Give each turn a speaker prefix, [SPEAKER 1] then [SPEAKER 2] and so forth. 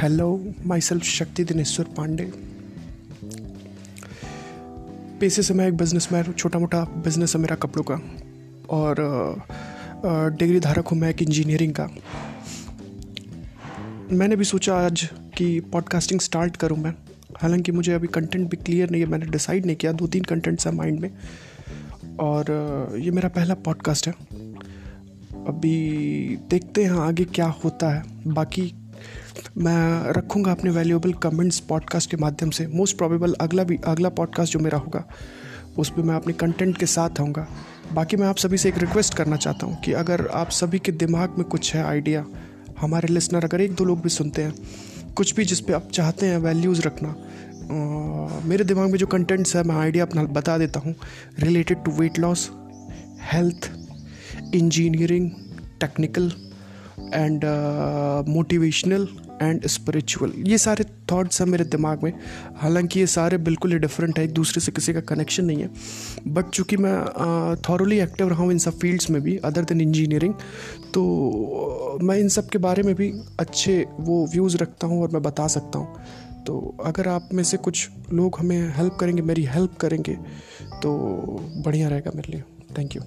[SPEAKER 1] Hello my self शक्ति दिनेश्वर पांडे पैसे से मैं एक बिज़नेस मैन छोटा मोटा बिज़नेस है मेरा कपड़ों का। और डिग्री धारक हूँ मैं एक इंजीनियरिंग का। मैंने भी सोचा आज कि पॉडकास्टिंग स्टार्ट करूँ मैं। हालाँकि मुझे अभी कंटेंट भी क्लियर नहीं है, मैंने डिसाइड नहीं किया दो तीन कंटेंट्स हैं माइंड में। और ये मेरा पहला पॉडकास्ट है। अभी देखते हैं आगे क्या होता है। बाकी मैं रखूँगा अपने वैल्यूएबल कमेंट्स पॉडकास्ट के माध्यम से। मोस्ट प्रॉबेबल अगला भी अगला पॉडकास्ट जो मेरा होगा उस पर मैं अपने कंटेंट के साथ आऊँगा। बाकी मैं आप सभी से एक रिक्वेस्ट करना चाहता हूँ कि अगर आप सभी के दिमाग में कुछ है आइडिया हमारे लिसनर अगर एक दो लोग भी सुनते हैं कुछ भी जिस पे आप चाहते हैं वैल्यूज़ रखना आ, मेरे दिमाग में जो कंटेंट्स है मैं आइडिया अपना बता देता हूँ। Related to weight loss health engineering technical and motivational and spiritual ये सारे थॉट्स हैं मेरे दिमाग में। हालाँकि ये सारे बिल्कुल ही डिफरेंट है, एक दूसरे से किसी का कनेक्शन नहीं है। बट चूँकि मैं थॉरली एक्टिव रहा हूँ इन सब फील्ड्स में भी अदर देन इंजीनियरिंग तो मैं इन सब के बारे में भी अच्छे वो व्यूज़ रखता हूँ और मैं बता सकता हूँ। तो अगर आप में से कुछ लोग हमें हेल्प करेंगे, मेरी हेल्प करेंगे तो बढ़िया रहेगा मेरे लिए। Thank you